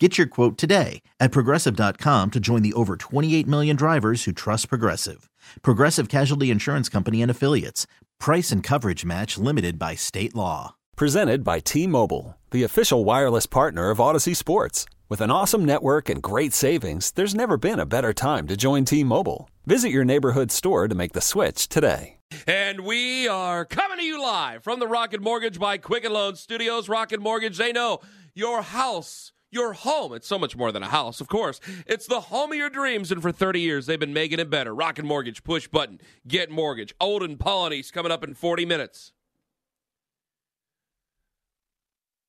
Get your quote today at progressive.com to join the over 28 million drivers who trust Progressive. Progressive Casualty Insurance Company and Affiliates. Price and coverage match limited by state law. Presented by T Mobile, the official wireless partner of Audacy Sports. With an awesome network and great savings, there's never been a better time to join T Mobile. Visit your neighborhood store to make the switch today. And we are coming to you live from the Rocket Mortgage by Quicken Loan Studios. Rocket Mortgage, they know your house your home. It's so much more than a house, of course. It's the home of your dreams, and for 30 years, they've been making it better. Rocket Mortgage, push button, get mortgage. Olden Polynice coming up in 40 minutes.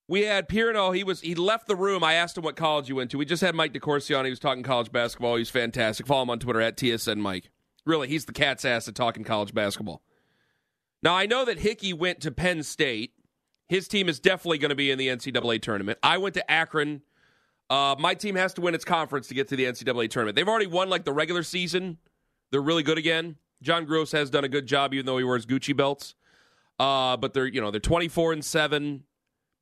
We had Pierno. He was he left the room. I asked him what college he went to. We just had Mike DeCourcy on. He was talking college basketball. He's fantastic. Follow him on Twitter at TSN Mike. Really, he's the cat's ass at talking college basketball. Now I know that Hickey went to Penn State. His team is definitely going to be in the NCAA tournament. I went to Akron. Uh, my team has to win its conference to get to the NCAA tournament. They've already won like the regular season. They're really good again. John Groce has done a good job, even though he wears Gucci belts. Uh, but they're you know they're twenty four and seven.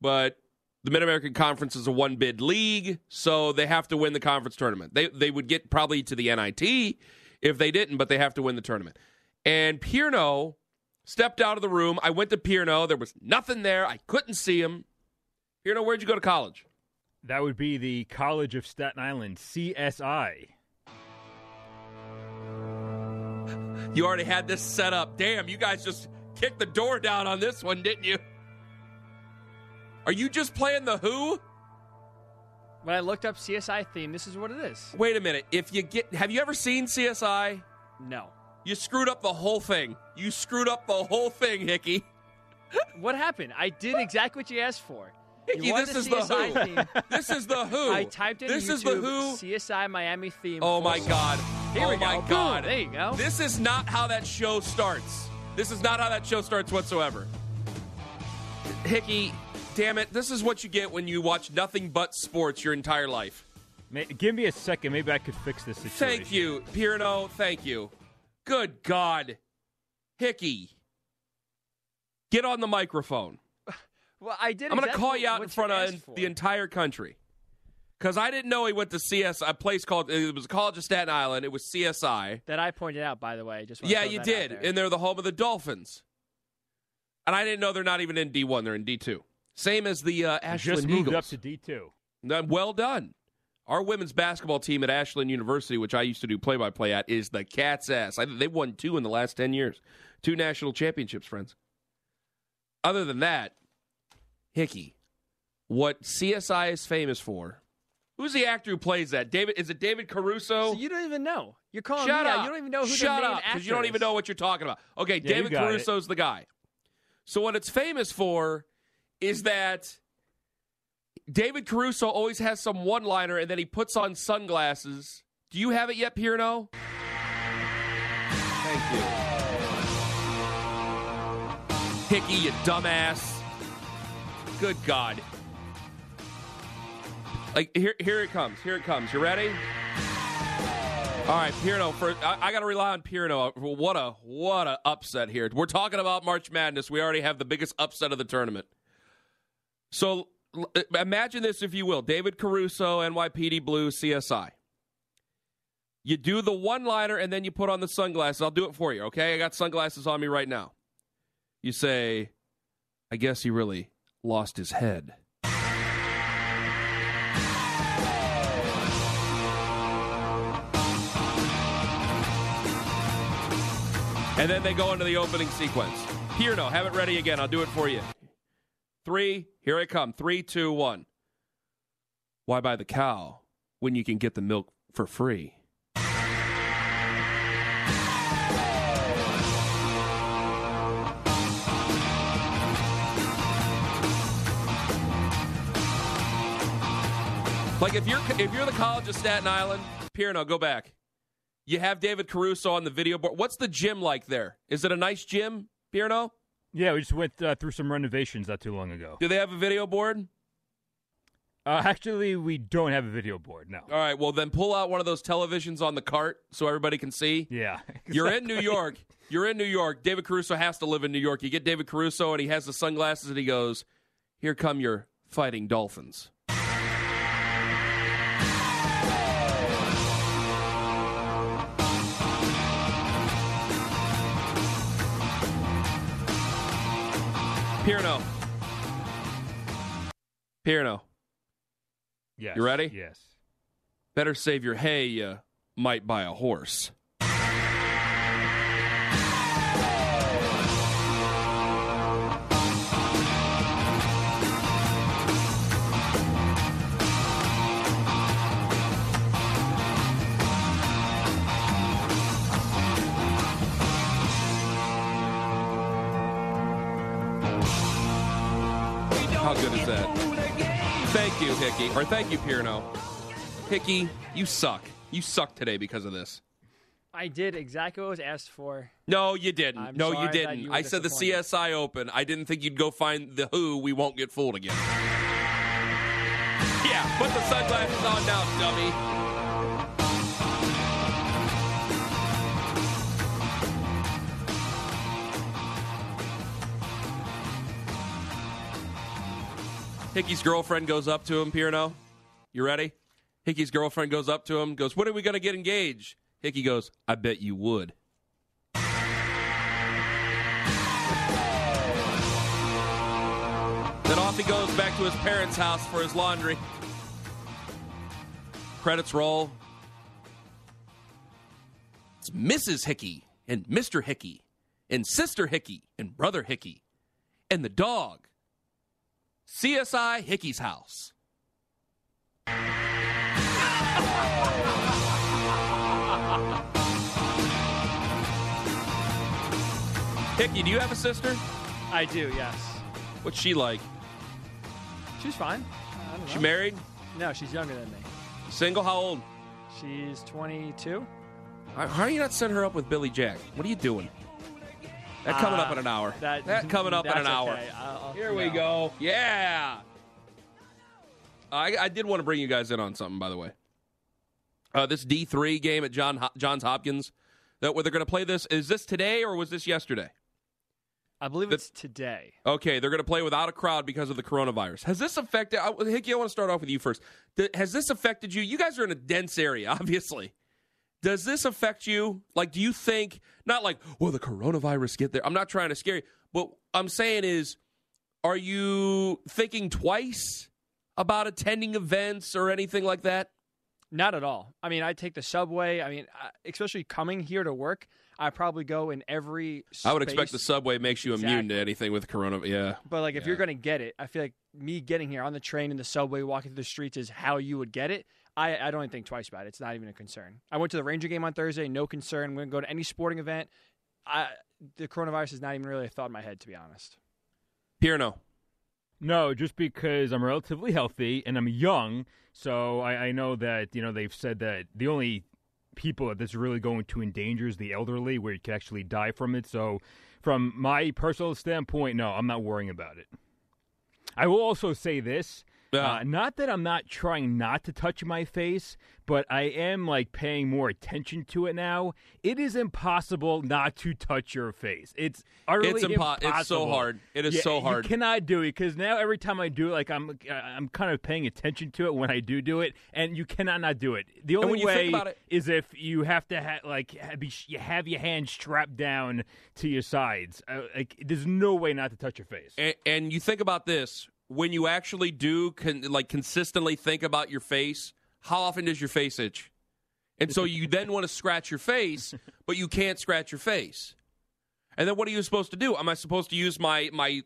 But the Mid American Conference is a one bid league, so they have to win the conference tournament. They they would get probably to the NIT if they didn't, but they have to win the tournament. And Pierno stepped out of the room. I went to Pierno. There was nothing there. I couldn't see him. Pierno, where'd you go to college? That would be the College of Staten Island, CSI. You already had this set up. Damn, you guys just kicked the door down on this one, didn't you? Are you just playing the Who? When I looked up CSI theme, this is what it is. Wait a minute. If you get, have you ever seen CSI? No. You screwed up the whole thing. You screwed up the whole thing, Hickey. what happened? I did exactly what you asked for. Hickey, this is the Who. This is the Who. I typed in this YouTube, is the Who. CSI Miami theme. Oh my God. Here oh we go. my God. Boom. There you go. This is not how that show starts. This is not how that show starts whatsoever. Hickey, damn it! This is what you get when you watch nothing but sports your entire life. Give me a second. Maybe I could fix this situation. Thank you, Pierno. Thank you. Good God. Hickey, get on the microphone. Well, I did. I'm going to call you out in front of for. the entire country. Because I didn't know he went to CS, a place called, it was College of Staten Island. It was CSI. That I pointed out, by the way. Just Yeah, you did. And they're the home of the Dolphins. And I didn't know they're not even in D1, they're in D2. Same as the uh, Ashland Just moved Eagles. up to D2. Well done. Our women's basketball team at Ashland University, which I used to do play by play at, is the cat's ass. I, they've won two in the last 10 years. Two national championships, friends. Other than that, Hickey, what CSI is famous for. Who's the actor who plays that? David is it David Caruso? So you don't even know. You're calling Shut me up. out. You don't even know who Shut the main up, actor you don't even know what you're talking about. Okay, Yeah, you David got Caruso's the guy. So what it's famous for is that David Caruso always has some one-liner, and then he puts on sunglasses. Do you have it yet, Pierno? Thank you. Hickey, you dumbass. Good God. Like here, here it comes. Here it comes. You ready? All right, Pierno. For I, I got to rely on Pierno. What a what a upset here. We're talking about March Madness. We already have the biggest upset of the tournament. So l- imagine this, if you will: David Caruso, NYPD Blue, CSI. You do the one-liner, and then you put on the sunglasses. I'll do it for you. Okay, I got sunglasses on me right now. You say, "I guess he really lost his head." And then they go into the opening sequence. Here, no, have it ready again. I'll do it for you. Three, here I come. Three, two, one. Why buy the cow when you can get the milk for free? Like if you're if you're the College of Staten Island, Pierno, go back. You have David Caruso on the video board. What's the gym like there? Is it a nice gym? Pierno? Yeah, we just went uh, through some renovations not too long ago. Do they have a video board? Uh, actually, we don't have a video board. No. All right, well then pull out one of those televisions on the cart so everybody can see. Yeah. You're in New York. You're in New York. David Caruso has to live in New York. You get David Caruso and he has the sunglasses and he goes, "Here come your fighting dolphins." Pierno. Pierno. Yes. You ready? Yes. Better save your hay, you might buy a horse. How good is that? Thank you, Hickey. Or thank you, Pierno. Hickey, you suck. You suck today because of this. I did exactly what was asked for. No, you didn't. I'm no, you didn't. you I said the. CSI Open. I didn't think you'd go find the Who. We won't get fooled again. Yeah, put the sunglasses on now, dummy. Hickey's girlfriend goes up to him, Pierno. You ready? Hickey's girlfriend goes up to him, goes, When are we going to get engaged? Hickey goes, I bet you would. Then off he goes back to his parents' house for his laundry. Credits roll. It's Mrs. Hickey and Mr. Hickey and Sister Hickey and Brother Hickey and the dog. CSI Hickey's house. Hickey, do you have a sister? I do, yes. What's she like? She's fine. I don't know. She married? No, she's younger than me. Single? How old? She's 22. How how are you not setting her up with Billy Jack? What are you doing? That coming up Uh, in an hour. That, coming up in an hour. okay. I'll- I'll- Here we no. go. Yeah. I, I did want to bring you guys in on something, by the way. Uh, this D three game at John Ho- Johns Hopkins. That where they're going to play this is this today or was this yesterday? I believe The- it's today. Okay, they're going to play without a crowd because of the coronavirus. Has this affected I, Hickey? I want to start off with you first. Th- Has this affected you? You guys are in a dense area, obviously. Does this affect you? Like, do you think not like, well, the coronavirus get there? I'm not trying to scare you, but I'm saying is, are you thinking twice about attending events or anything like that? Not at all. I mean, I take the subway. I mean, especially coming here to work, I probably go in every. I would expect the subway makes you immune to anything with corona. Yeah, But like, if Yeah. you're going to get it, I feel like me getting here on the train, and the subway, walking through the streets is how you would get it. I, I don't even think twice about it. It's not even a concern. I went to the Ranger game on Thursday, no concern. I'm going to go to any sporting event. I, the coronavirus is not even really a thought in my head, to be honest. Pierno. No, No, just because I'm relatively healthy and I'm young, so I, I know that you know they've said that the only people that this is really going to endanger is the elderly, where you could actually die from it. So, from my personal standpoint, no, I'm not worrying about it. I will also say this. Uh, not that I'm not trying not to touch my face, but I am like paying more attention to it now. It is impossible not to touch your face. It's utterly It's impo- impossible. it's so hard. It is Yeah, so hard. You cannot do it because now every time I do it, like I'm, I'm kind of paying attention to it when I do do it, and you cannot not do it. The only way it- is if you have to ha- like be, you have your hands strapped down to your sides. Uh, like there's no way not to touch your face. and, and you think about this when you actually do con- like consistently think about your face how often does your face itch? And so you then want to scratch your face but you can't scratch your face. And then what are you supposed to do? Am i supposed to use my my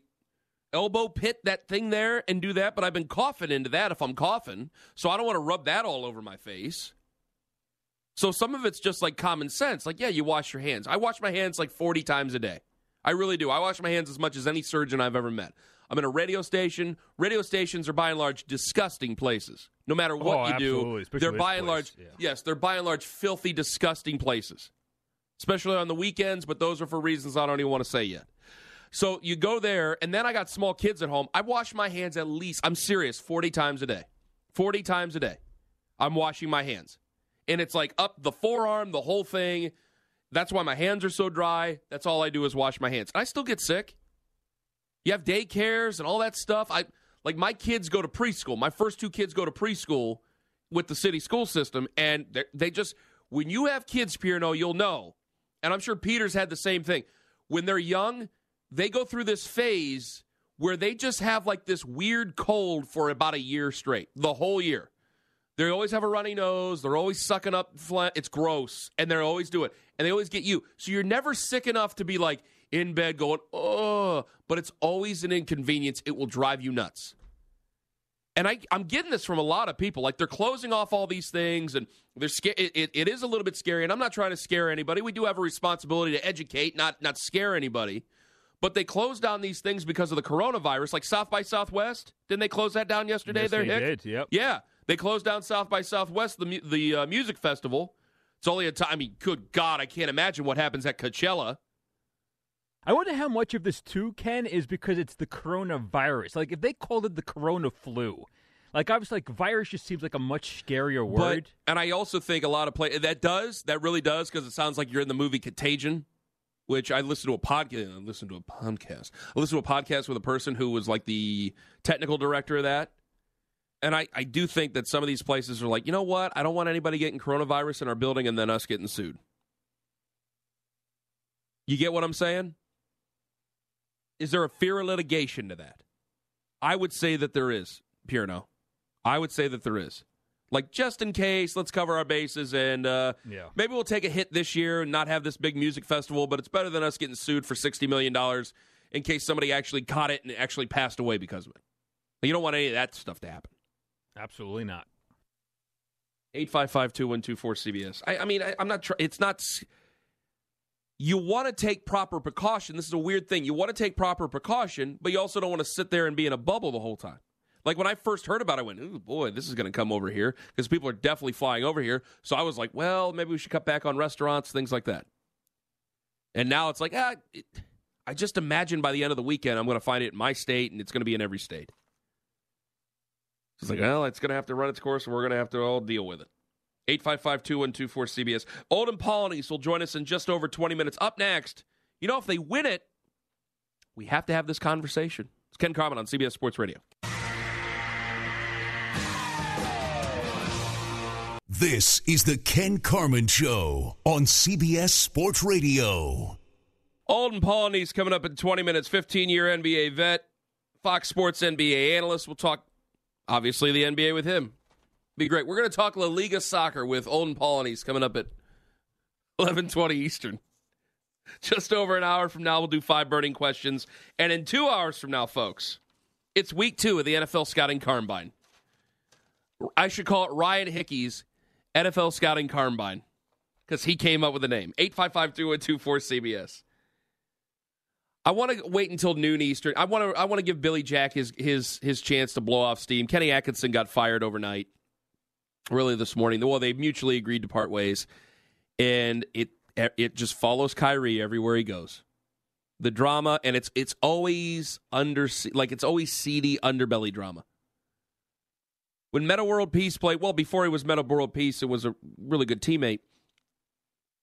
elbow pit that thing there and do that? But i've been coughing into that if i'm coughing so i don't want to rub that all over my face. So some of it's just like common sense like yeah you wash your hands. I wash my hands like 40 times a day. I really do. I wash my hands as much as any surgeon I've ever met. I'm in a radio station. Radio stations are by and large disgusting places. No matter what Oh, you absolutely, do, especially they're by and place, large yeah. yes, they're by and large filthy, disgusting places. Especially on the weekends, but those are for reasons I don't even want to say yet. So you go there, and then I got small kids at home. I wash my hands at least, I'm serious, 40 times a day. 40 times a day. I'm washing my hands. And it's like up the forearm, the whole thing. That's why my hands are so dry. That's all I do is wash my hands. I still get sick. You have daycares and all that stuff. I like my kids go to preschool. My first two kids go to preschool with the city school system, and they just when you have kids, Pierno, you'll know. And I'm sure Peter's had the same thing. When they're young, they go through this phase where they just have like this weird cold for about a year straight, the whole year. They always have a runny nose. They're always sucking up. Flat. It's gross, and they always do it, and they always get you. So you're never sick enough to be like in bed going, oh, but it's always an inconvenience. It will drive you nuts. And I, I'm getting this from a lot of people. Like they're closing off all these things, and they're sca- it, it, it is a little bit scary. And I'm not trying to scare anybody. We do have a responsibility to educate, not not scare anybody. But they closed down these things because of the coronavirus, like South by Southwest. Didn't they close that down yesterday? Yes, there, they Hick? did. Yep. Yeah, they closed down South by Southwest, the the uh, music festival. It's only a time. I mean, good God, I can't imagine what happens at Coachella. I wonder how much of this too, Ken, is because it's the coronavirus. Like if they called it the corona flu, like I was like virus just seems like a much scarier word. But, and I also think a lot of play that does that really does because it sounds like you're in the movie Contagion, which I listened to a podcast. I listened to a podcast. I listened to a podcast with a person who was like the technical director of that. And I, I do think that some of these places are like, you know what? I don't want anybody getting coronavirus in our building and then us getting sued. You get what I'm saying? Is there a fear of litigation to that? I would say that there is, Pierno. I would say that there is. Like, just in case, let's cover our bases and uh, Yeah. maybe we'll take a hit this year and not have this big music festival, but it's better than us getting sued for $60 million in case somebody actually caught it and actually passed away because of it. You don't want any of that stuff to happen. Absolutely not. 855 2124 CBS. I, I mean, I, I'm not trying, it's not. You want to take proper precaution. This is a weird thing. You want to take proper precaution, but you also don't want to sit there and be in a bubble the whole time. Like when I first heard about it, I went, "Ooh, boy, this is going to come over here because people are definitely flying over here." So I was like, "Well, maybe we should cut back on restaurants, things like that." And now it's like, ah, it, I just imagine by the end of the weekend, I'm going to find it in my state, and it's going to be in every state. It's like, well, it's going to have to run its course, and we're going to have to all deal with it. 855 2124 CBS. Olden Polynice will join us in just over 20 minutes. Up next, you know, if they win it, we have to have this conversation. It's Ken Carman on CBS Sports Radio. This is the Ken Carman Show on CBS Sports Radio. Olden Polynice coming up in 20 minutes, 15 year NBA vet, Fox Sports NBA analyst. We'll talk, obviously, the NBA with him. Be great. We're going to talk La Liga soccer with Olden Polynice coming up at 11:20 Eastern. Just over an hour from now, we'll do five burning questions, and in two hours from now, folks, it's week two of the NFL Scouting Combine. I should call it Ryan Hickey's NFL Scouting Combine because he came up with the name. 855 2124 CBS. I want to wait until noon Eastern. I want to I want to give Billy Jack his his his chance to blow off steam. Kenny Atkinson got fired overnight, really this morning. Well, they mutually agreed to part ways, and it it just follows Kyrie everywhere he goes. The drama, and it's it's always under like it's always seedy underbelly drama. When Metta World Peace played, well, before he was Metta World Peace, it was a really good teammate.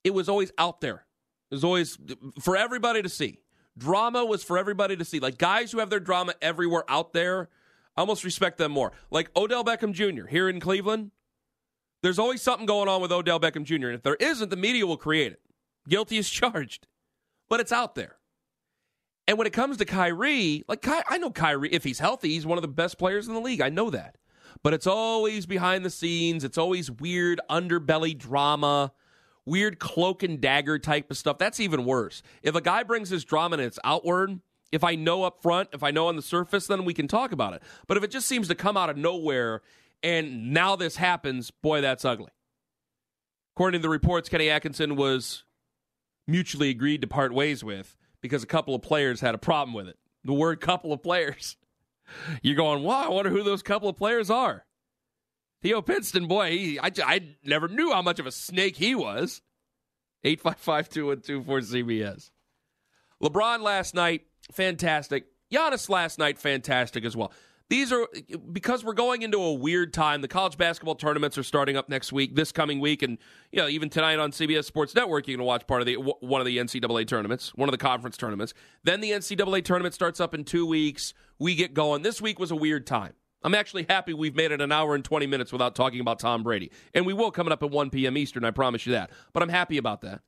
It was always out there. It was always for everybody to see. Drama was for everybody to see. Like guys who have their drama everywhere out there, I almost respect them more. Like Odell Beckham Jr. here in Cleveland. There's always something going on with Odell Beckham Jr. And if there isn't, the media will create it. Guilty is charged. But it's out there. And when it comes to Kyrie, like Ky- I know Kyrie, if he's healthy, he's one of the best players in the league. I know that. But it's always behind the scenes. It's always weird underbelly drama, weird cloak and dagger type of stuff. That's even worse. If a guy brings his drama and it's outward, if I know up front, if I know on the surface, then we can talk about it. But if it just seems to come out of nowhere and now this happens, boy, that's ugly. According to the reports, Kenny Atkinson was mutually agreed to part ways with because a couple of players had a problem with it. The word couple of players. You're going, wow, I wonder who those couple of players are. Theo Pinson, boy, he, I, I never knew how much of a snake he was. 855 212 CBS. LeBron last night fantastic. Giannis last night, fantastic as well. These are because we're going into a weird time. The college basketball tournaments are starting up next week, this coming week, and you know even tonight on CBS Sports Network, you can watch part of the one of the NCAA tournaments, one of the conference tournaments. Then the NCAA tournament starts up in two weeks. We get going. This week was a weird time. I'm actually happy we've made it an hour and 20 minutes without talking about Tom Brady, and we will coming up at 1 p.m. Eastern. I promise you that. But I'm happy about that,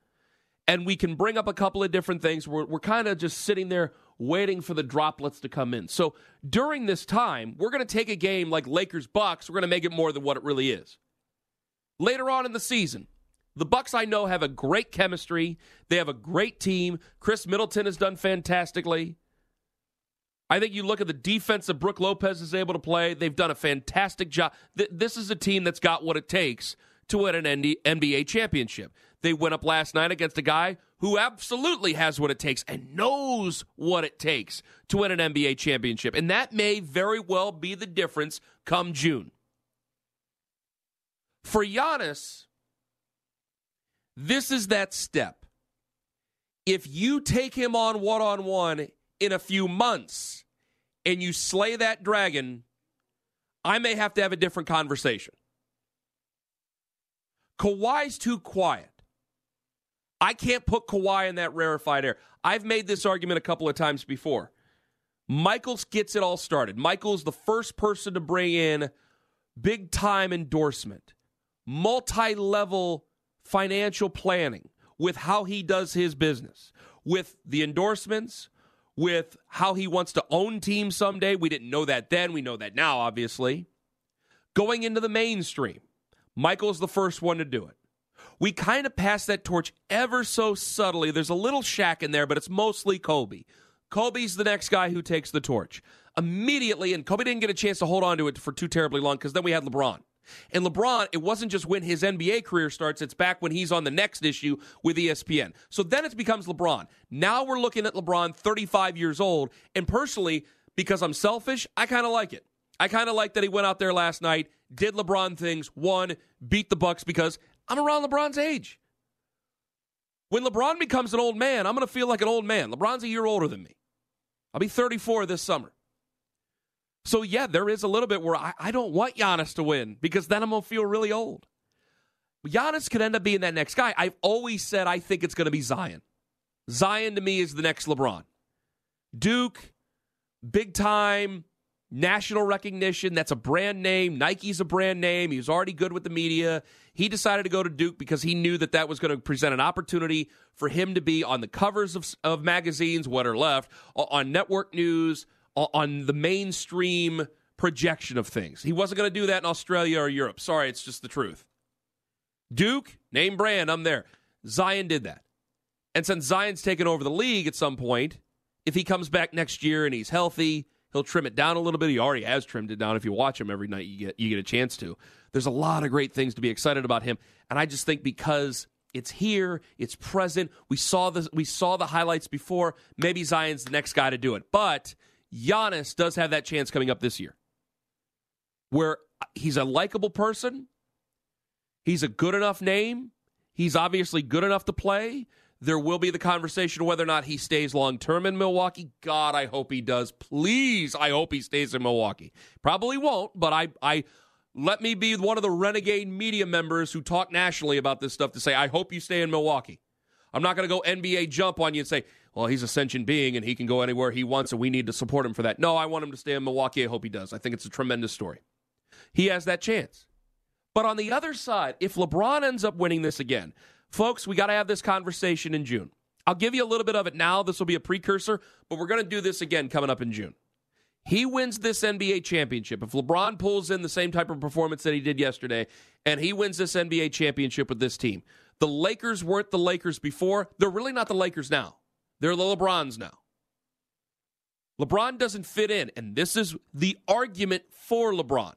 and we can bring up a couple of different things. We're, we're kind of just sitting there waiting for the droplets to come in. So during this time, we're going to take a game like Lakers Bucks, we're going to make it more than what it really is. Later on in the season, the Bucks I know have a great chemistry. They have a great team. Khris Middleton has done fantastically. I think you look at the defense that Brook Lopez is able to play. They've done a fantastic job. This is a team that's got what it takes to win an NBA championship. They went up last night against a guy who absolutely has what it takes and knows what it takes to win an NBA championship. And that may very well be the difference come June. For Giannis, this is that step. If you take him on one on one in a few months and you slay that dragon, I may have to have a different conversation. Kawhi's too quiet. I can't put Kawhi in that rarefied air. I've made this argument a couple of times before. Michaels gets it all started. Michaels the first person to bring in big time endorsement, multi level financial planning with how he does his business, with the endorsements, with how he wants to own teams someday. We didn't know that then. We know that now, obviously. Going into the mainstream, Michael's the first one to do it we kind of pass that torch ever so subtly. There's a little Shaq in there, but it's mostly Kobe. Kobe's the next guy who takes the torch. Immediately, and Kobe didn't get a chance to hold on to it for too terribly long because then we had LeBron. And LeBron, it wasn't just when his NBA career starts, it's back when he's on the next issue with ESPN. So then it becomes LeBron. Now we're looking at LeBron, 35 years old. And personally, because I'm selfish, I kind of like it. I kind of like that he went out there last night, did LeBron things, won, beat the Bucks because I'm around LeBron's age. When LeBron becomes an old man, I'm going to feel like an old man. LeBron's a year older than me. I'll be 34 this summer. So, yeah, there is a little bit where I, I don't want Giannis to win because then I'm going to feel really old. Giannis could end up being that next guy. I've always said I think it's going to be Zion. Zion to me is the next LeBron. Duke, big time, national recognition. That's a brand name. Nike's a brand name. He was already good with the media. He decided to go to Duke because he knew that that was going to present an opportunity for him to be on the covers of, of magazines, what are left, on network news, on the mainstream projection of things. He wasn't going to do that in Australia or Europe. Sorry, it's just the truth. Duke, name brand, I'm there. Zion did that. And since Zion's taken over the league at some point, if he comes back next year and he's healthy, He'll trim it down a little bit. He already has trimmed it down. If you watch him every night, you get you get a chance to. There's a lot of great things to be excited about him, and I just think because it's here, it's present. We saw the we saw the highlights before. Maybe Zion's the next guy to do it, but Giannis does have that chance coming up this year, where he's a likable person. He's a good enough name. He's obviously good enough to play. There will be the conversation whether or not he stays long term in Milwaukee. God, I hope he does. Please, I hope he stays in Milwaukee. Probably won't, but I, I let me be one of the renegade media members who talk nationally about this stuff to say, I hope you stay in Milwaukee. I'm not going to go NBA jump on you and say, well, he's a sentient being and he can go anywhere he wants and we need to support him for that. No, I want him to stay in Milwaukee. I hope he does. I think it's a tremendous story. He has that chance. But on the other side, if LeBron ends up winning this again, Folks, we got to have this conversation in June. I'll give you a little bit of it now. This will be a precursor, but we're going to do this again coming up in June. He wins this NBA championship. If LeBron pulls in the same type of performance that he did yesterday, and he wins this NBA championship with this team, the Lakers weren't the Lakers before. They're really not the Lakers now. They're the LeBrons now. LeBron doesn't fit in, and this is the argument for LeBron.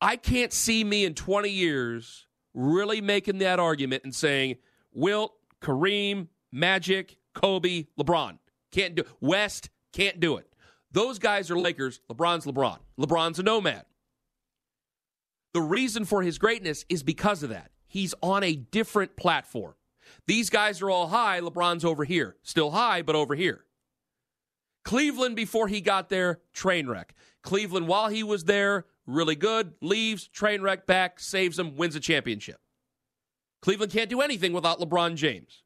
I can't see me in 20 years really making that argument and saying Wilt, Kareem, Magic, Kobe, LeBron can't do West can't do it. Those guys are Lakers. LeBron's LeBron. LeBron's a nomad. The reason for his greatness is because of that. He's on a different platform. These guys are all high. LeBron's over here. Still high, but over here. Cleveland before he got there, train wreck. Cleveland while he was there, really good, leaves, train wreck back, saves him, wins a championship. Cleveland can't do anything without LeBron James.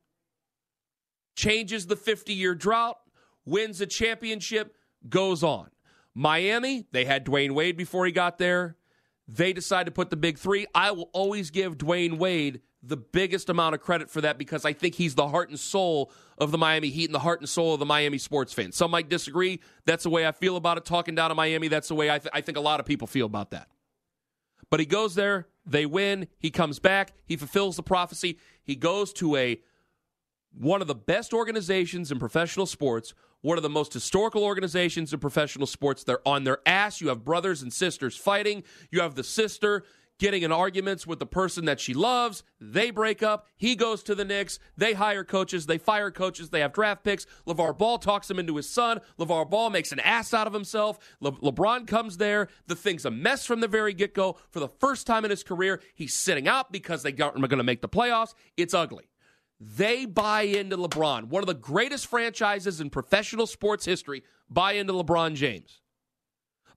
Changes the 50 year drought, wins a championship, goes on. Miami, they had Dwyane Wade before he got there. They decide to put the big three. I will always give Dwyane Wade the biggest amount of credit for that because I think he's the heart and soul of the Miami Heat and the heart and soul of the Miami sports fan. Some might disagree. That's the way I feel about it. Talking down to Miami, that's the way I, th- I think a lot of people feel about that. But he goes there, they win, he comes back, he fulfills the prophecy. He goes to a one of the best organizations in professional sports, one of the most historical organizations in professional sports. They're on their ass. You have brothers and sisters fighting. You have the sister getting in arguments with the person that she loves. They break up. He goes to the Knicks. They hire coaches. They fire coaches. They have draft picks. LeVar Ball talks him into his son. LeVar Ball makes an ass out of himself. Le- LeBron comes there. The thing's a mess from the very get go. For the first time in his career, he's sitting out because they aren't going to make the playoffs. It's ugly. They buy into LeBron. One of the greatest franchises in professional sports history buy into LeBron James.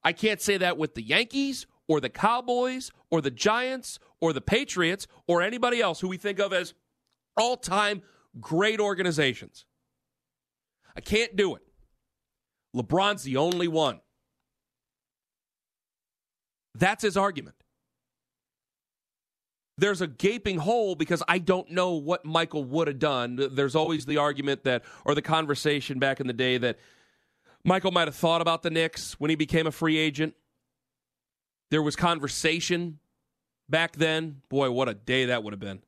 I can't say that with the Yankees or the Cowboys or the Giants or the Patriots or anybody else who we think of as all time great organizations. I can't do it. LeBron's the only one. That's his argument. There's a gaping hole because I don't know what Michael would have done. There's always the argument that, or the conversation back in the day that Michael might have thought about the Knicks when he became a free agent. There was conversation back then. Boy, what a day that would have been.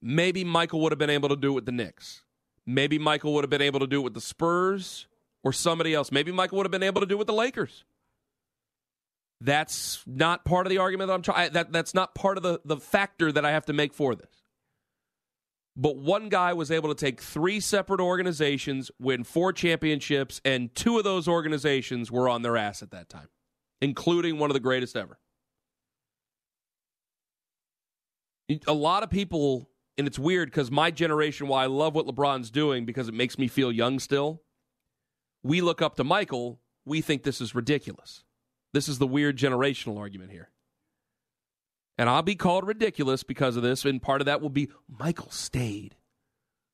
Maybe Michael would have been able to do it with the Knicks. Maybe Michael would have been able to do it with the Spurs or somebody else. Maybe Michael would have been able to do it with the Lakers. That's not part of the argument that I'm trying. That that's not part of the the factor that I have to make for this. But one guy was able to take three separate organizations, win four championships, and two of those organizations were on their ass at that time, including one of the greatest ever. A lot of people, and it's weird because my generation, while I love what LeBron's doing because it makes me feel young still, we look up to Michael, we think this is ridiculous. This is the weird generational argument here. And I'll be called ridiculous because of this, and part of that will be Michael stayed.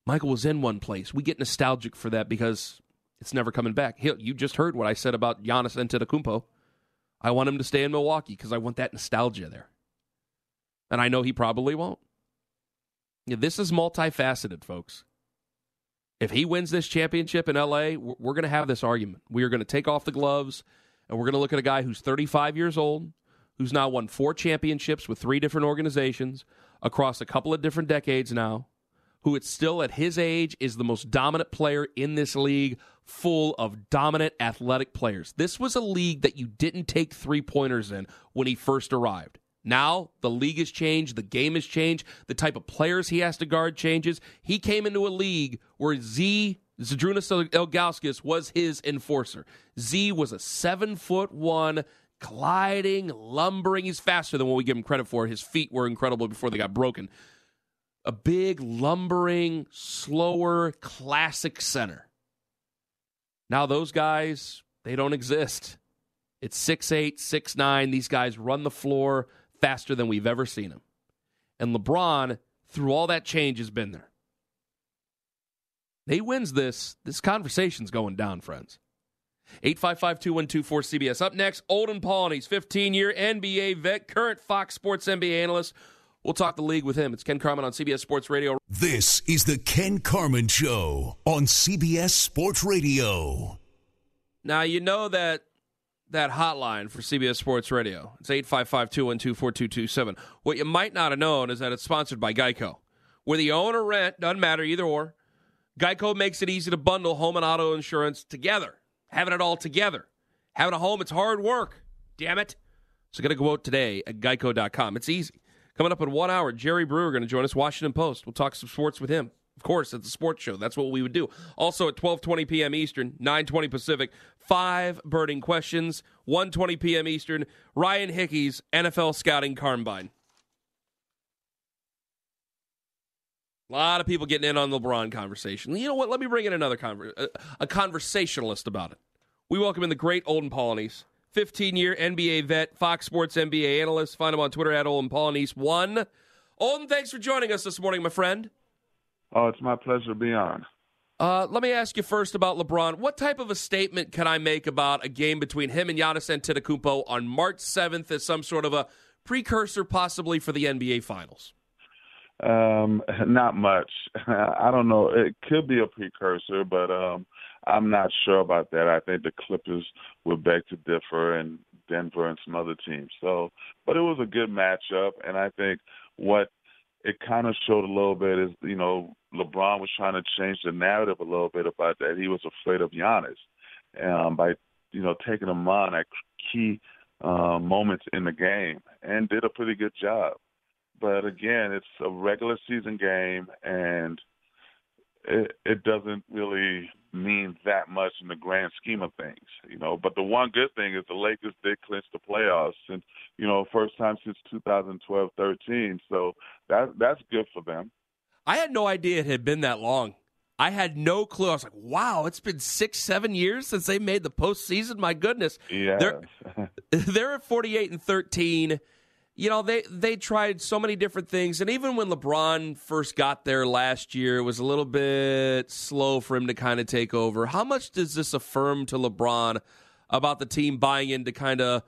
Michael was in one place. We get nostalgic for that because it's never coming back. You just heard what I said about Giannis Antetokounmpo. I want him to stay in Milwaukee because I want that nostalgia there. And I know he probably won't. Yeah, this is multifaceted, folks. If he wins this championship in LA, we're going to have this argument. We are going to take off the gloves and we're going to look at a guy who's 35 years old, who's now won four championships with three different organizations across a couple of different decades now, who it's still at his age is the most dominant player in this league, full of dominant athletic players. This was a league that you didn't take three pointers in when he first arrived. Now the league has changed, the game has changed, the type of players he has to guard changes. He came into a league where Z Zydrunas Ilgauskas was his enforcer. Z was a seven foot one, gliding, lumbering. He's faster than what we give him credit for. His feet were incredible before they got broken. A big, lumbering, slower, classic center. Now those guys, they don't exist. It's six eight, six nine. These guys run the floor faster than we've ever seen them. And LeBron, through all that change, has been there. He wins this. This conversation's going down, friends. 855 2124 CBS. Up next, Olden Polynice, 15 year NBA vet, current Fox Sports NBA analyst. We'll talk the league with him. It's Ken Carman on CBS Sports Radio. This is the Ken Carman Show on CBS Sports Radio. Now, you know that that hotline for CBS Sports Radio. It's 855 212 4227. What you might not have known is that it's sponsored by Geico. Where the owner rent, doesn't matter either or. Geico makes it easy to bundle home and auto insurance together. Having it all together. Having a home, it's hard work. Damn it. So get a quote today at geico.com. It's easy. Coming up in one hour, Jerry Brewer going to join us, Washington Post. We'll talk some sports with him. Of course, it's a sports show. That's what we would do. Also at 12:20 p.m. Eastern, 9:20 Pacific, five burning questions, 1:20 p.m. Eastern. Ryan Hickey's NFL scouting combine. A lot of people getting in on the LeBron conversation. You know what? Let me bring in another conver- a, a conversationalist about it. We welcome in the great Olden Polynice, 15 year NBA vet, Fox Sports NBA analyst. Find him on Twitter at Olden Polynice. One. Olden, thanks for joining us this morning, my friend. Oh, it's my pleasure to be on. Uh, let me ask you first about LeBron. What type of a statement can I make about a game between him and Giannis Antetokounmpo on March 7th as some sort of a precursor, possibly, for the NBA Finals? Um, not much. I don't know. It could be a precursor, but um, I'm not sure about that. I think the Clippers would beg to differ, and Denver and some other teams. So, but it was a good matchup, and I think what it kind of showed a little bit is, you know, LeBron was trying to change the narrative a little bit about that. He was afraid of Giannis um, by, you know, taking him on at key uh, moments in the game, and did a pretty good job. But again, it's a regular season game, and it, it doesn't really mean that much in the grand scheme of things, you know. But the one good thing is the Lakers did clinch the playoffs, and you know, first time since 2012-13. So that that's good for them. I had no idea it had been that long. I had no clue. I was like, "Wow, it's been six, seven years since they made the postseason." My goodness, yeah, they're they're at 48 and 13 you know they they tried so many different things. And even when lebron first got there last year it was a little bit slow for him to kind of take over. How much does this affirm to lebron about the team buying into kind of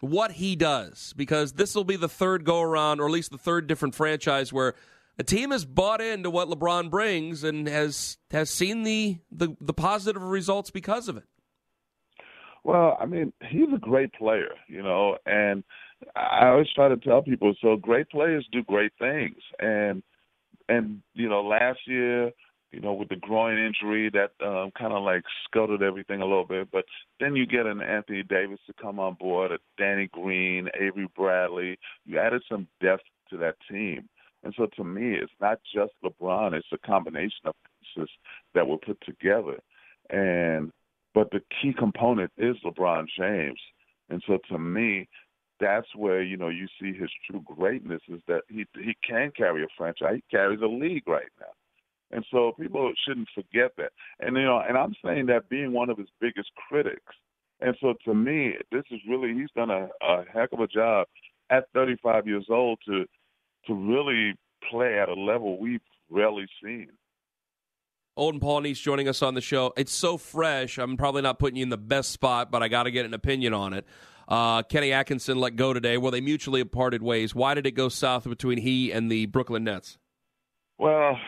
what he does? Because this will be the third go around or at least the third different franchise where a team has bought into what lebron brings and has has seen the the, the positive results because of it. Well i mean he's a great player you know and I always try to tell people so great players do great things. And and you know last year you know with the groin injury that um kind of like scuttled everything a little bit. But then you get an Anthony Davis to come on board a Danny Green Avery Bradley. You added some depth to that team. And so to me it's not just LeBron it's a combination of pieces that were put together. And but the key component is LeBron James. And so to me that's where you know you see his true greatness is that he he can carry a franchise. He carries a league right now, and so people shouldn't forget that. And you know, and I'm saying that being one of his biggest critics. And so to me, this is really he's done a, a heck of a job at 35 years old to to really play at a level we've rarely seen. Olden Polynice joining us on the show. It's so fresh. I'm probably not putting you in the best spot, but I got to get an opinion on it. Uh, Kenny Atkinson let go today. Well, they mutually parted ways. Why did it go south between he and the Brooklyn Nets? Well,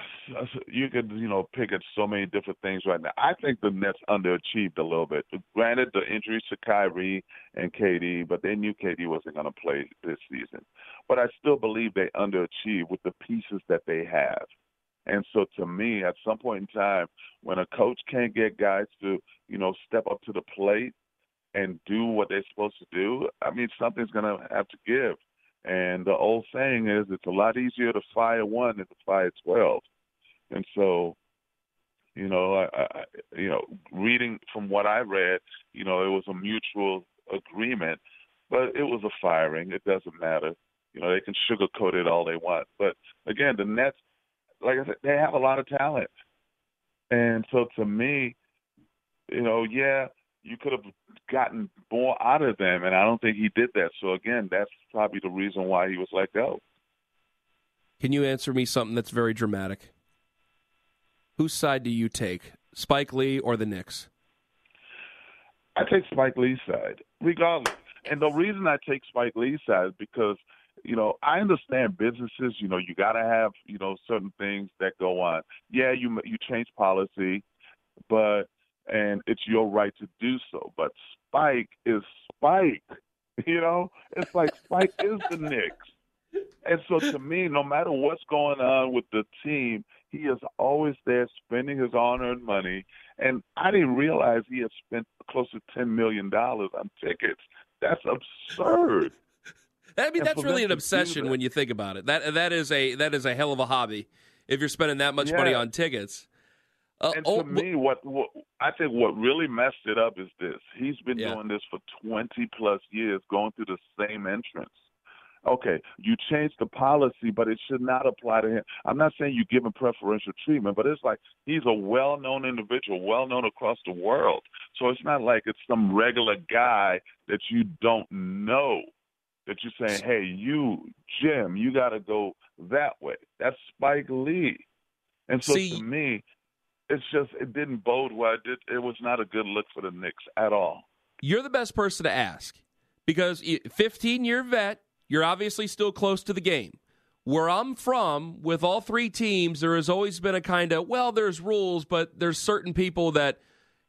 you could you know pick at so many different things right now. I think the Nets underachieved a little bit. Granted, the injuries to Kyrie and KD, but they knew KD wasn't going to play this season. But I still believe they underachieved with the pieces that they have. And so, to me, at some point in time, when a coach can't get guys to you know step up to the plate and do what they're supposed to do, I mean, something's going to have to give. And the old saying is, it's a lot easier to fire one than to fire twelve. And so, you know, I, I, you know, reading from what I read, you know, it was a mutual agreement, but it was a firing. It doesn't matter. You know, they can sugarcoat it all they want. But again, the Nets, like I said, they have a lot of talent. And so to me, you know, yeah, you could have gotten more out of them, and I don't think he did that. So again, that's probably the reason why he was let go. Can you answer me something that's very dramatic? Whose side do you take, Spike Lee or the Knicks? I take Spike Lee's side, regardless. And the reason I take Spike Lee's side is because, you know, I understand businesses. You know, you got to have, you know, certain things that go on. Yeah, you you change policy, but and it's your right to do so. But Spike is Spike. You know, it's like Spike is the Knicks. And so to me, no matter what's going on with the team, he is always there spending his hard-earned money. And I didn't realize he had spent close to ten million dollars on tickets. That's absurd. I mean, And that's really an obsession that- when you think about it. That that is a that is a hell of a hobby. If you're spending that much money on tickets, uh, And oh, to me, what, what I think what really messed it up is this: he's been Yeah. doing this for twenty plus years, going through the same entrance, Okay, you changed the policy, but it should not apply to him. I'm not saying you give him preferential treatment, but it's like he's a well-known individual, well-known across the world. So it's not like it's some regular guy that you don't know that you're saying, "Hey, you, Jim, you got to go that way." That's Spike Lee, and so See, to me, it's just it didn't bode well. It, it was not a good look for the Knicks at all. You're the best person to ask because 15 year vet, you're obviously still close to the game. Where I'm from, with all three teams, there has always been a kind of, well, there's rules, but there's certain people that,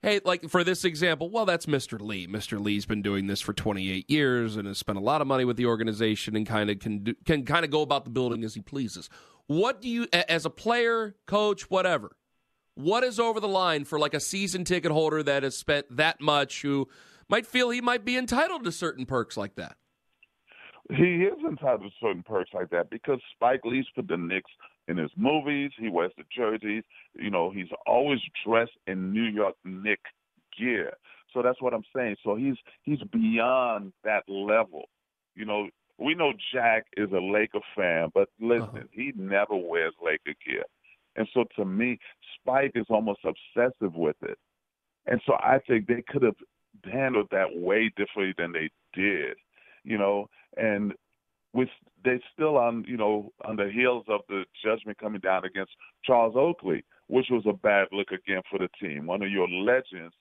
hey, like for this example, well, that's Mr. Lee. Mr. Lee's been doing this for 28 years and has spent a lot of money with the organization and kind of can do, can kind of go about the building as he pleases. What do you, as a player, coach, whatever, what is over the line for like a season ticket holder that has spent that much who might feel he might be entitled to certain perks like that? He is entitled to certain perks like that because Spike Lee's put the Knicks in his movies. He wears the jerseys. You know, he's always dressed in New York Knick gear. So that's what I'm saying. So he's he's beyond that level. You know, we know Jack is a Laker fan, but listen, uh-huh. he never wears Laker gear. And so to me, Spike is almost obsessive with it. And so I think they could have handled that way differently than they did, you know, and with they still on, you know, on the heels of the judgment coming down against Charles Oakley, which was a bad look again for the team. One of your legends,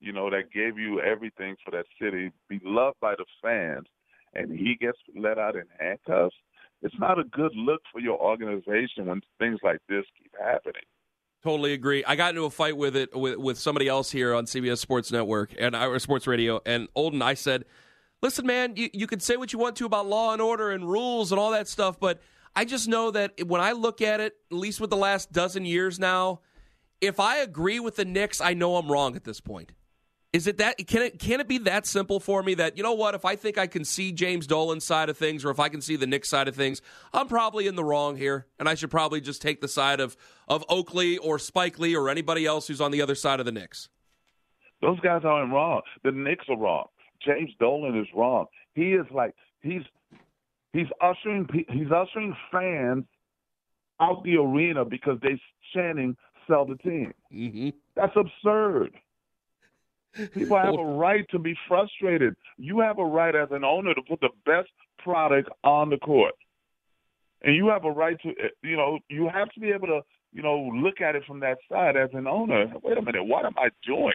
you know, that gave you everything for that city, beloved by the fans, and he gets let out in handcuffs. It's not a good look for your organization when things like this keep happening. Totally agree. I got into a fight with it with, with somebody else here on CBS Sports Network and uh, or Sports Radio. And Olden, I said, "Listen, man, you, you can say what you want to about law and order and rules and all that stuff, but I just know that when I look at it, at least with the last dozen years now, if I agree with the Knicks, I know I'm wrong at this point. Is it that can it can it be that simple for me that you know what if I think I can see James Dolan's side of things or if I can see the Knicks side of things, I'm probably in the wrong here, and I should probably just take the side of of Oakley or Spike Lee or anybody else who's on the other side of the Knicks. Those guys aren't wrong. The Knicks are wrong. James Dolan is wrong. He is like he's he's ushering he's ushering fans out the arena because they're chanting "sell the team." Mm-hmm. That's absurd. People have a right to be frustrated. You have a right as an owner to put the best product on the court. And you have a right to, eh, you know, you have to be able to, you know, look at it from that side as an owner. Wait a minute, what am I doing?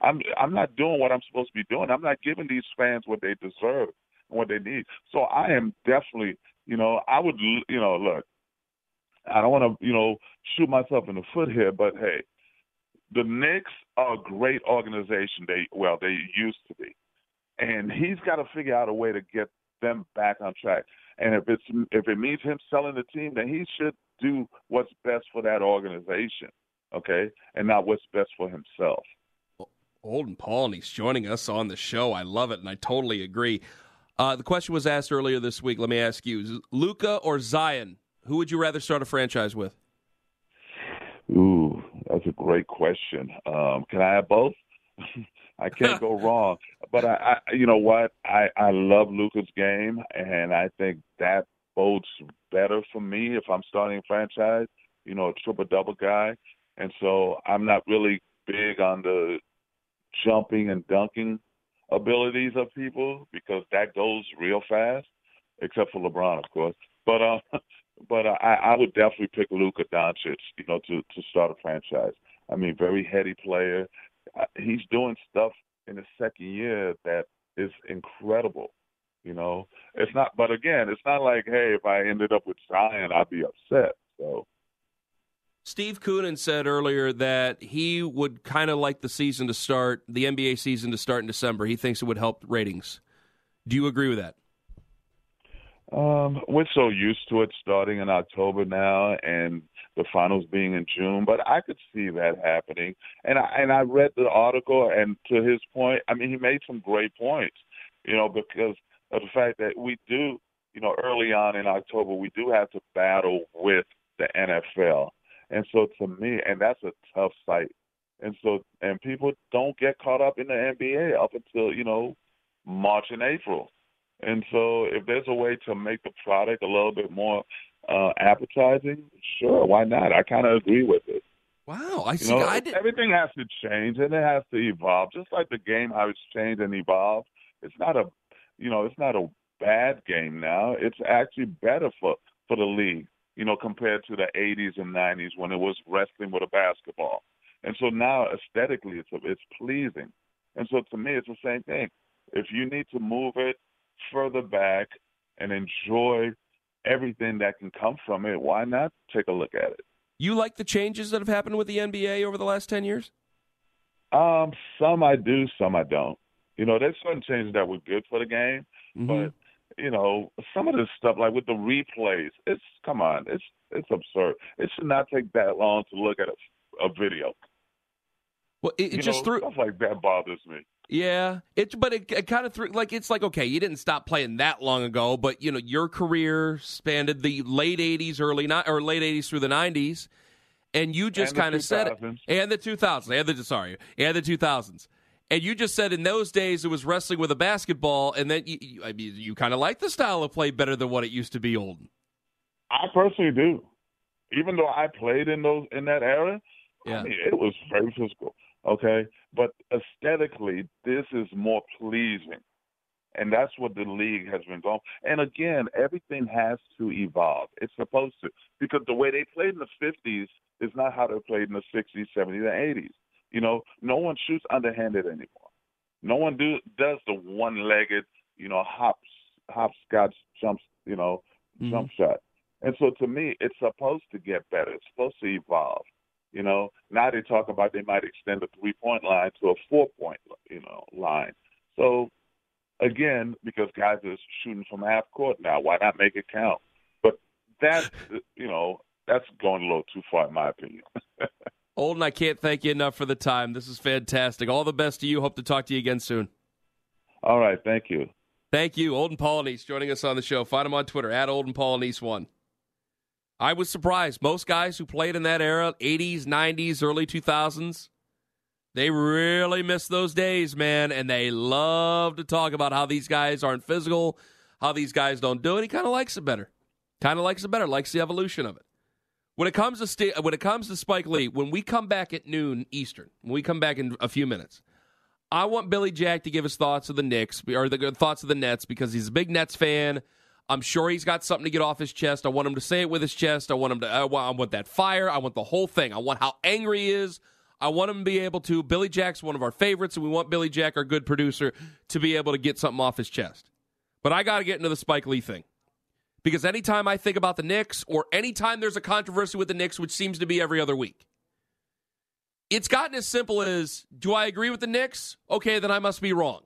I'm I'm not doing what I'm supposed to be doing. I'm not giving these fans what they deserve and what they need. So I am definitely, you know, I would, you know, look, I don't want to, you know, shoot myself in the foot here, but hey, the Knicks are a great organization. They well, they used to be, and he's got to figure out a way to get them back on track. And if it's if it means him selling the team, then he should do what's best for that organization, okay, and not what's best for himself. Olden Polynice joining us on the show. I love it, and I totally agree. Uh, the question was asked earlier this week. Let me ask you: Luka or Zion? Who would you rather start a franchise with? That's a great question. Um, can I have both? I can't go wrong. But I, I, you know what? I I love Luka's game, and I think that bodes better for me if I'm starting a franchise. You know, a triple double guy, and so I'm not really big on the jumping and dunking abilities of people because that goes real fast, except for LeBron, of course. But uh, but I, I would definitely pick Luka Doncic, you know, to to start a franchise. I mean, very heady player. Uh, he's doing stuff in his second year that is incredible. You know, it's not. But again, it's not like, hey, if I ended up with Zion, I'd be upset. So. Steve Koonin said earlier that he would kind of like the season to start, the NBA season to start in December. He thinks it would help ratings. Do you agree with that? Um, we're so used to it starting in October now, and the finals being in June. But I could see that happening. And I and I read the article, and to his point, I mean, he made some great points. You know, because of the fact that we do, you know, early on in October, we do have to battle with the NFL, and so to me, and that's a tough fight. And so, and people don't get caught up in the NBA up until you know March and April. And so, if there's a way to make the product a little bit more uh, appetizing, sure, why not? I kind of agree with it. Wow, I You see. know, I did. everything has to change and it has to evolve. Just like the game, how it's changed and evolved. It's not a, you know, it's not a bad game now. It's actually better for for the league, you know, compared to the 80s and 90s when it was wrestling with a basketball. And so now aesthetically, it's it's pleasing. And so to me, it's the same thing. If you need to move it further back and enjoy everything that can come from it, why not take a look at it? You like the changes that have happened with the NBA over the last ten years? Um, some I do, some I don't. You know, there's certain changes that were good for the game, Mm-hmm. but you know, some of this stuff like with the replays, it's come on, it's it's absurd. It should not take that long to look at a, a video. Well, it, it just know, threw. stuff like that bothers me. Yeah, it but it, it kind of threw like it's like okay, you didn't stop playing that long ago, but you know your career spanned the late '80s, early not or late '80s through the '90s, and you just kind of said it, and the 2000s, and the sorry, and the 2000s, and you just said in those days it was wrestling with a basketball, and then you, you, I mean you kind of like the style of play better than what it used to be, old. I personally do. Even though I played in those in that era, Yeah. I mean, it was very physical. Okay, but aesthetically, this is more pleasing, and that's what the league has been going. And again, everything has to evolve. It's supposed to because the way they played in the '50s is not how they played in the '60s, '70s, and '80s. You know, no one shoots underhanded anymore. No one do does the one-legged, you know, hops, hopscotch jumps, you know, jump mm-hmm. shot. And so to me, it's supposed to get better. It's supposed to evolve. You know, now they talk about they might extend the three point line to a four point, you know, line. So again, because guys are shooting from half court now, why not make it count? But that, you know, that's going a little too far in my opinion. Olden, I can't thank you enough for the time. This is fantastic. All the best to you. Hope to talk to you again soon. All right, thank you. Thank you, Olden Polynice, joining us on the show. Find him on Twitter at Olden Polynice one. I was surprised. Most guys who played in that era, 80s, 90s, early 2000s, they really miss those days, man, and they love to talk about how these guys aren't physical, how these guys don't do it. He kind of likes it better. Kind of likes it better. Likes the evolution of it. When it comes to sta- when it comes to Spike Lee, when we come back at noon Eastern, when we come back in a few minutes, I want Billy Jack to give his thoughts of the Knicks or the uh, thoughts of the Nets because he's a big Nets fan. I'm sure he's got something to get off his chest. I want him to say it with his chest. I want him to. I want, I want that fire. I want the whole thing. I want how angry he is. I want him to be able to. Billy Jack's one of our favorites, and we want Billy Jack, our good producer, to be able to get something off his chest. But I got to get into the Spike Lee thing because anytime I think about the Knicks, or anytime there's a controversy with the Knicks, which seems to be every other week, it's gotten as simple as do I agree with the Knicks? Okay, then I must be wrong.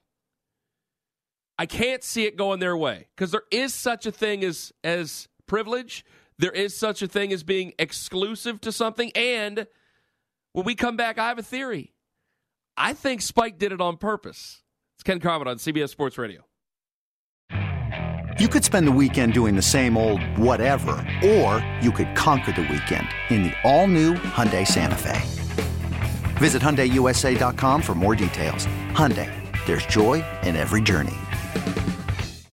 I can't see it going their way because there is such a thing as as privilege. There is such a thing as being exclusive to something. And when we come back, I have a theory. I think Spike did it on purpose. It's Ken Carman on CBS Sports Radio. You could spend the weekend doing the same old whatever, or you could conquer the weekend in the all-new Hyundai Santa Fe. Visit HyundaiUSA.com for more details. Hyundai, there's joy in every journey. Thank you.